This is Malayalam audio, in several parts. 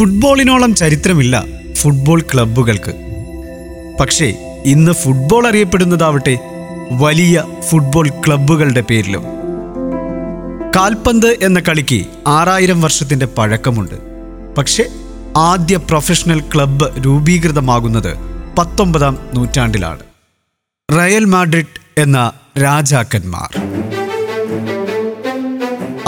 ഫുട്ബോളിനോളം ചരിത്രമില്ല ഫുട്ബോൾ ക്ലബ്ബുകൾക്ക്. പക്ഷേ ഇന്ന് ഫുട്ബോൾ അറിയപ്പെടുന്നതാവട്ടെ വലിയ ഫുട്ബോൾ ക്ലബ്ബുകളുടെ പേരിലും. കാൽപന്ത് എന്ന കളിക്ക് ആറായിരം വർഷത്തിന്റെ പഴക്കമുണ്ട്. പക്ഷേ ആദ്യ പ്രൊഫഷണൽ ക്ലബ്ബ് രൂപീകൃതമാകുന്നത് പത്തൊമ്പതാം നൂറ്റാണ്ടിലാണ്. റയൽ മാഡ്രിഡ് എന്ന രാജാക്കന്മാർ.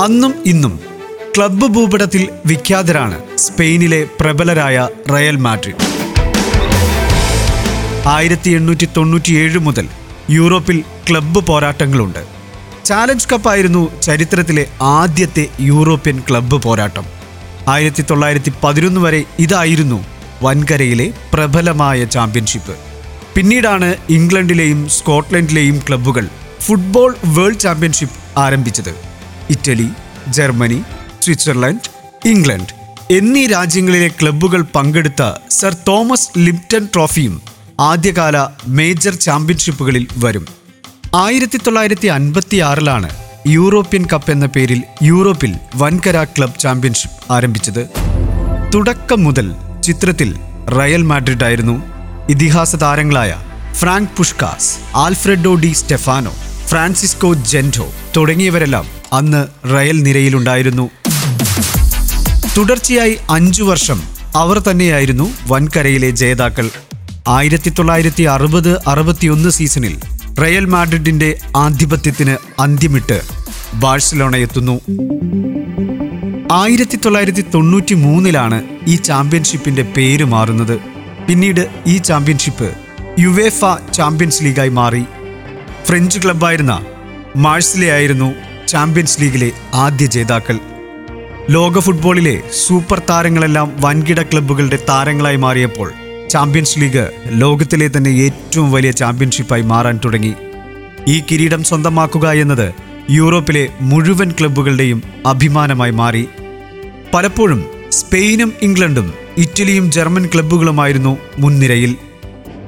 അന്നും ഇന്നും ക്ലബ്ബ് ഭൂപടത്തിൽ വിഖ്യാതരാണ് സ്പെയിനിലെ പ്രബലരായ റയൽ മാഡ്രിഡ്. ആയിരത്തി എണ്ണൂറ്റി തൊണ്ണൂറ്റിയേഴ് മുതൽ യൂറോപ്പിൽ ക്ലബ്ബ് പോരാട്ടങ്ങളുണ്ട്. ചാലഞ്ച് കപ്പായിരുന്നു ചരിത്രത്തിലെ ആദ്യത്തെ യൂറോപ്യൻ ക്ലബ്ബ് പോരാട്ടം. ആയിരത്തി തൊള്ളായിരത്തി പതിനൊന്ന് വരെ ഇതായിരുന്നു വൻകരയിലെ പ്രബലമായ ചാമ്പ്യൻഷിപ്പ്. പിന്നീടാണ് ഇംഗ്ലണ്ടിലെയും സ്കോട്ട്ലൻഡിലെയും ക്ലബ്ബുകൾ ഫുട്ബോൾ വേൾഡ് ചാമ്പ്യൻഷിപ്പ് ആരംഭിച്ചത്. ഇറ്റലി ജർമ്മനി സ്വിറ്റ്സർലൻഡ് ഇംഗ്ലണ്ട് എന്നീ രാജ്യങ്ങളിലെ ക്ലബ്ബുകൾ പങ്കെടുത്ത സർ തോമസ് ലിപ്റ്റൺ ട്രോഫിയും ആദ്യകാല മേജർ ചാമ്പ്യൻഷിപ്പുകളിൽ വരും. ആയിരത്തി തൊള്ളായിരത്തി അൻപത്തി ആറിലാണ് യൂറോപ്യൻ കപ്പ് എന്ന പേരിൽ യൂറോപ്പിൽ വൻകര ക്ലബ് ചാമ്പ്യൻഷിപ്പ് ആരംഭിച്ചത്. തുടക്കം മുതൽ ചിത്രത്തിൽ റയൽ മാഡ്രിഡ് ആയിരുന്നു ഇതിഹാസ താരങ്ങളായ Frank Puskas Alfredo di Stefano Francisco Gento തുടങ്ങിയവരെല്ലാം അന്ന് റയൽ നിരയിലുണ്ടായിരുന്നു. തുടർച്ചയായി അഞ്ചു വർഷം അവർ തന്നെയായിരുന്നു വൻകരയിലെ ജേതാക്കൾ. ആയിരത്തി തൊള്ളായിരത്തി അറുപത് അറുപത്തിയൊന്ന് സീസണിൽ റയൽ മാഡ്രിഡിന്റെ ആധിപത്യത്തിന് അന്ത്യമിട്ട് ബാഴ്സലോണ എത്തുന്നു. ആയിരത്തി തൊള്ളായിരത്തി തൊണ്ണൂറ്റി മൂന്നിലാണ് ഈ ചാമ്പ്യൻഷിപ്പിന്റെ പേര് മാറുന്നത്. പിന്നീട് ഈ ചാമ്പ്യൻഷിപ്പ് യുവേഫ ചാമ്പ്യൻസ് ലീഗായി മാറി. ഫ്രഞ്ച് ക്ലബ്ബായിരുന്ന മാഴ്സിലെയായിരുന്നു ചാമ്പ്യൻസ് ലീഗിലെ ആദ്യ ജേതാക്കൾ. ലോക ഫുട്ബോളിലെ സൂപ്പർ താരങ്ങളെല്ലാം വൻകിട ക്ലബ്ബുകളുടെ താരങ്ങളായി മാറിയപ്പോൾ ചാമ്പ്യൻസ് ലീഗ് ലോകത്തിലെ തന്നെ ഏറ്റവും വലിയ ചാമ്പ്യൻഷിപ്പായി മാറാൻ തുടങ്ങി. ഈ കിരീടം സ്വന്തമാക്കുക എന്നത് യൂറോപ്പിലെ മുഴുവൻ ക്ലബ്ബുകളുടെയും അഭിമാനമായി മാറി. പലപ്പോഴും സ്പെയിനും ഇംഗ്ലണ്ടും ഇറ്റലിയും ജർമ്മൻ ക്ലബ്ബുകളുമായിരുന്നു മുൻനിരയിൽ.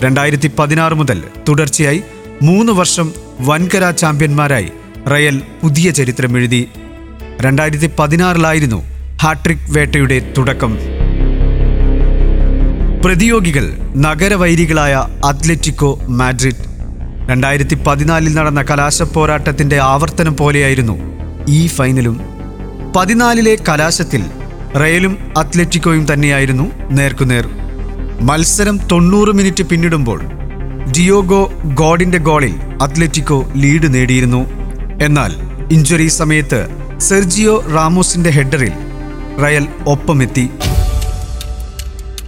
രണ്ടായിരത്തി പതിനാറ് മുതൽ തുടർച്ചയായി മൂന്ന് വർഷം വൻകര ചാമ്പ്യന്മാരായി റയൽ പുതിയ ചരിത്രം എഴുതി രണ്ടായിരത്തി പതിനാറിലായിരുന്നു ഹാട്രിക് വേട്ടയുടെ തുടക്കം. പ്രതിയോഗികൾ നഗരവൈരികളായ അത്ലറ്റിക്കോ മാഡ്രിഡ്. രണ്ടായിരത്തി പതിനാലിൽ നടന്ന കലാശ പോരാട്ടത്തിന്റെ ആവർത്തനം പോലെയായിരുന്നു ഈ ഫൈനലും. പതിനാലിലെ കലാശത്തിൽ റയലും അത്ലറ്റിക്കോയും തന്നെയായിരുന്നു നേർക്കുനേർ. മത്സരം തൊണ്ണൂറ് മിനിറ്റ് പിന്നിടുമ്പോൾ ഡിയോഗോ ഗോഡിന്റെ ഗോളിൽ അത്ലറ്റിക്കോ ലീഡ് നേടിയിരുന്നു. എന്നാൽ ഇഞ്ചുറി സമയത്ത് സെർജിയോ റാമോസിന്റെ ഹെഡറിൽ റയൽ ഒപ്പമെത്തി.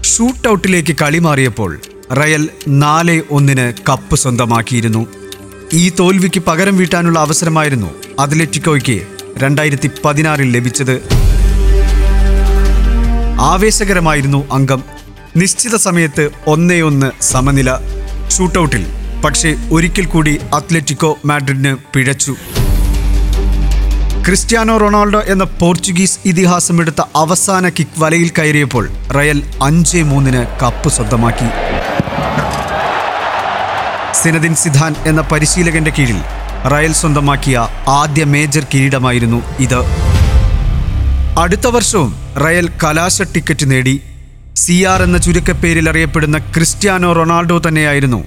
ഷൂട്ട് ഔട്ടിലേക്ക് കളി മാറിയപ്പോൾ റയൽ നാല് ഒന്നിന് കപ്പ് സ്വന്തമാക്കിയിരുന്നു. ഈ തോൽവിക്ക് പകരം വീട്ടാനുള്ള അവസരമായിരുന്നു അത്ലറ്റിക്കോയ്ക്ക് രണ്ടായിരത്തി പതിനാറിൽ ലഭിച്ചത്. ആവേശകരമായിരുന്നു അംഗം. നിശ്ചിത സമയത്ത് ഒന്നേ ഒന്ന് സമനില. ഷൂട്ടൌട്ടിൽ പക്ഷേ ഒരിക്കൽ കൂടി അത്ലറ്റിക്കോ മാഡ്രിഡിന് പിഴച്ചു. ക്രിസ്ത്യാനോ റൊണാൾഡോ എന്ന പോർച്ചുഗീസ് ഇതിഹാസമെടുത്ത അവസാന കിക്ക് വലയിൽ കയറിയപ്പോൾ റയൽ അഞ്ച് മൂന്നിന് കപ്പ് സ്വന്തമാക്കി. സിനദിൻ സിദ്ധാൻ എന്ന പരിശീലകന്റെ കീഴിൽ റയൽ സ്വന്തമാക്കിയ ആദ്യ മേജർ കിരീടമായിരുന്നു ഇത്. അടുത്ത വർഷവും റയൽ കലാശ ടിക്കറ്റ് നേടി. സി ആർ എന്ന ചുരുക്കപ്പേരിൽ അറിയപ്പെടുന്ന ക്രിസ്ത്യാനോ റൊണാൾഡോ തന്നെയായിരുന്നു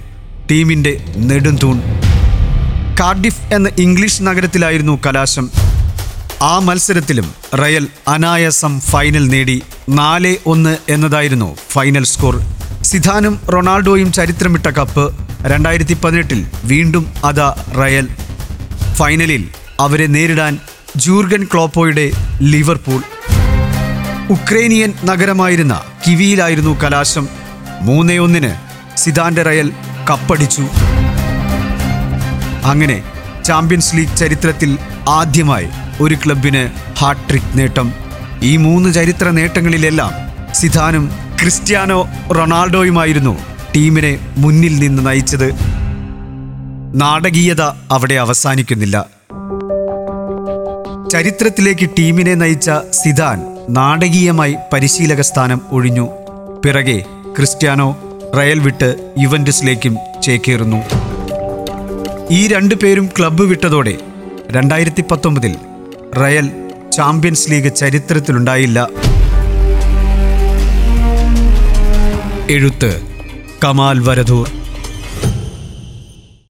ടീമിന്റെ നെടുംതൂൺ കാർഡിഫ് എന്ന ഇംഗ്ലീഷ് നഗരത്തിലായിരുന്നു കലാശം. ആ മത്സരത്തിലും റയൽ അനായാസം ഫൈനൽ നേടി നാല് ഒന്ന് എന്നതായിരുന്നു ഫൈനൽ സ്കോർ. സിധാനും റൊണാൾഡോയും ചരിത്രമിട്ട കപ്പ് രണ്ടായിരത്തി പതിനെട്ടിൽ വീണ്ടും അതാ റയൽ. ഫൈനലിൽ അവരെ നേരിടാൻ ജൂർഗൻ ക്ലോപ്പോയുടെ ലിവർപൂൾ. ഉക്രൈനിയൻ നഗരമായിരുന്ന കിവിയിലായിരുന്നു കലാശം. മൂന്നേ ഒന്നിന് സിദാന്റെ റയൽ കപ്പടിച്ചു. അങ്ങനെ ചാമ്പ്യൻസ് ലീഗ് ചരിത്രത്തിൽ ആദ്യമായി ഒരു ക്ലബിന് ഹാട്രിക് നേട്ടം. ഈ മൂന്ന് ചരിത്ര നേട്ടങ്ങളിലെല്ലാം സിധാനും ക്രിസ്ത്യാനോ റൊണാൾഡോയുമായിരുന്നു ടീമിനെ മുന്നിൽ നിന്ന് നയിച്ചത്. നാടകീയത അവിടെ അവസാനിക്കുന്നില്ല. ചരിത്രത്തിലേക്ക് ടീമിനെ നയിച്ച സിദാൻ നാടകീയമായി പരിശീലക സ്ഥാനം ഒഴിഞ്ഞു. പിറകെ ക്രിസ്ത്യാനോ റയൽ വിട്ട് യുവന്റസിലേക്കും ചേക്കേറുന്നു. ഈ രണ്ടു പേരും ക്ലബ്ബ് വിട്ടതോടെ രണ്ടായിരത്തി പത്തൊമ്പതിൽ റയൽ ചാമ്പ്യൻസ് ലീഗ് ചരിത്രത്തിലുണ്ടായില്ല. എഴുത്ത് കമാൽ വരധൂർ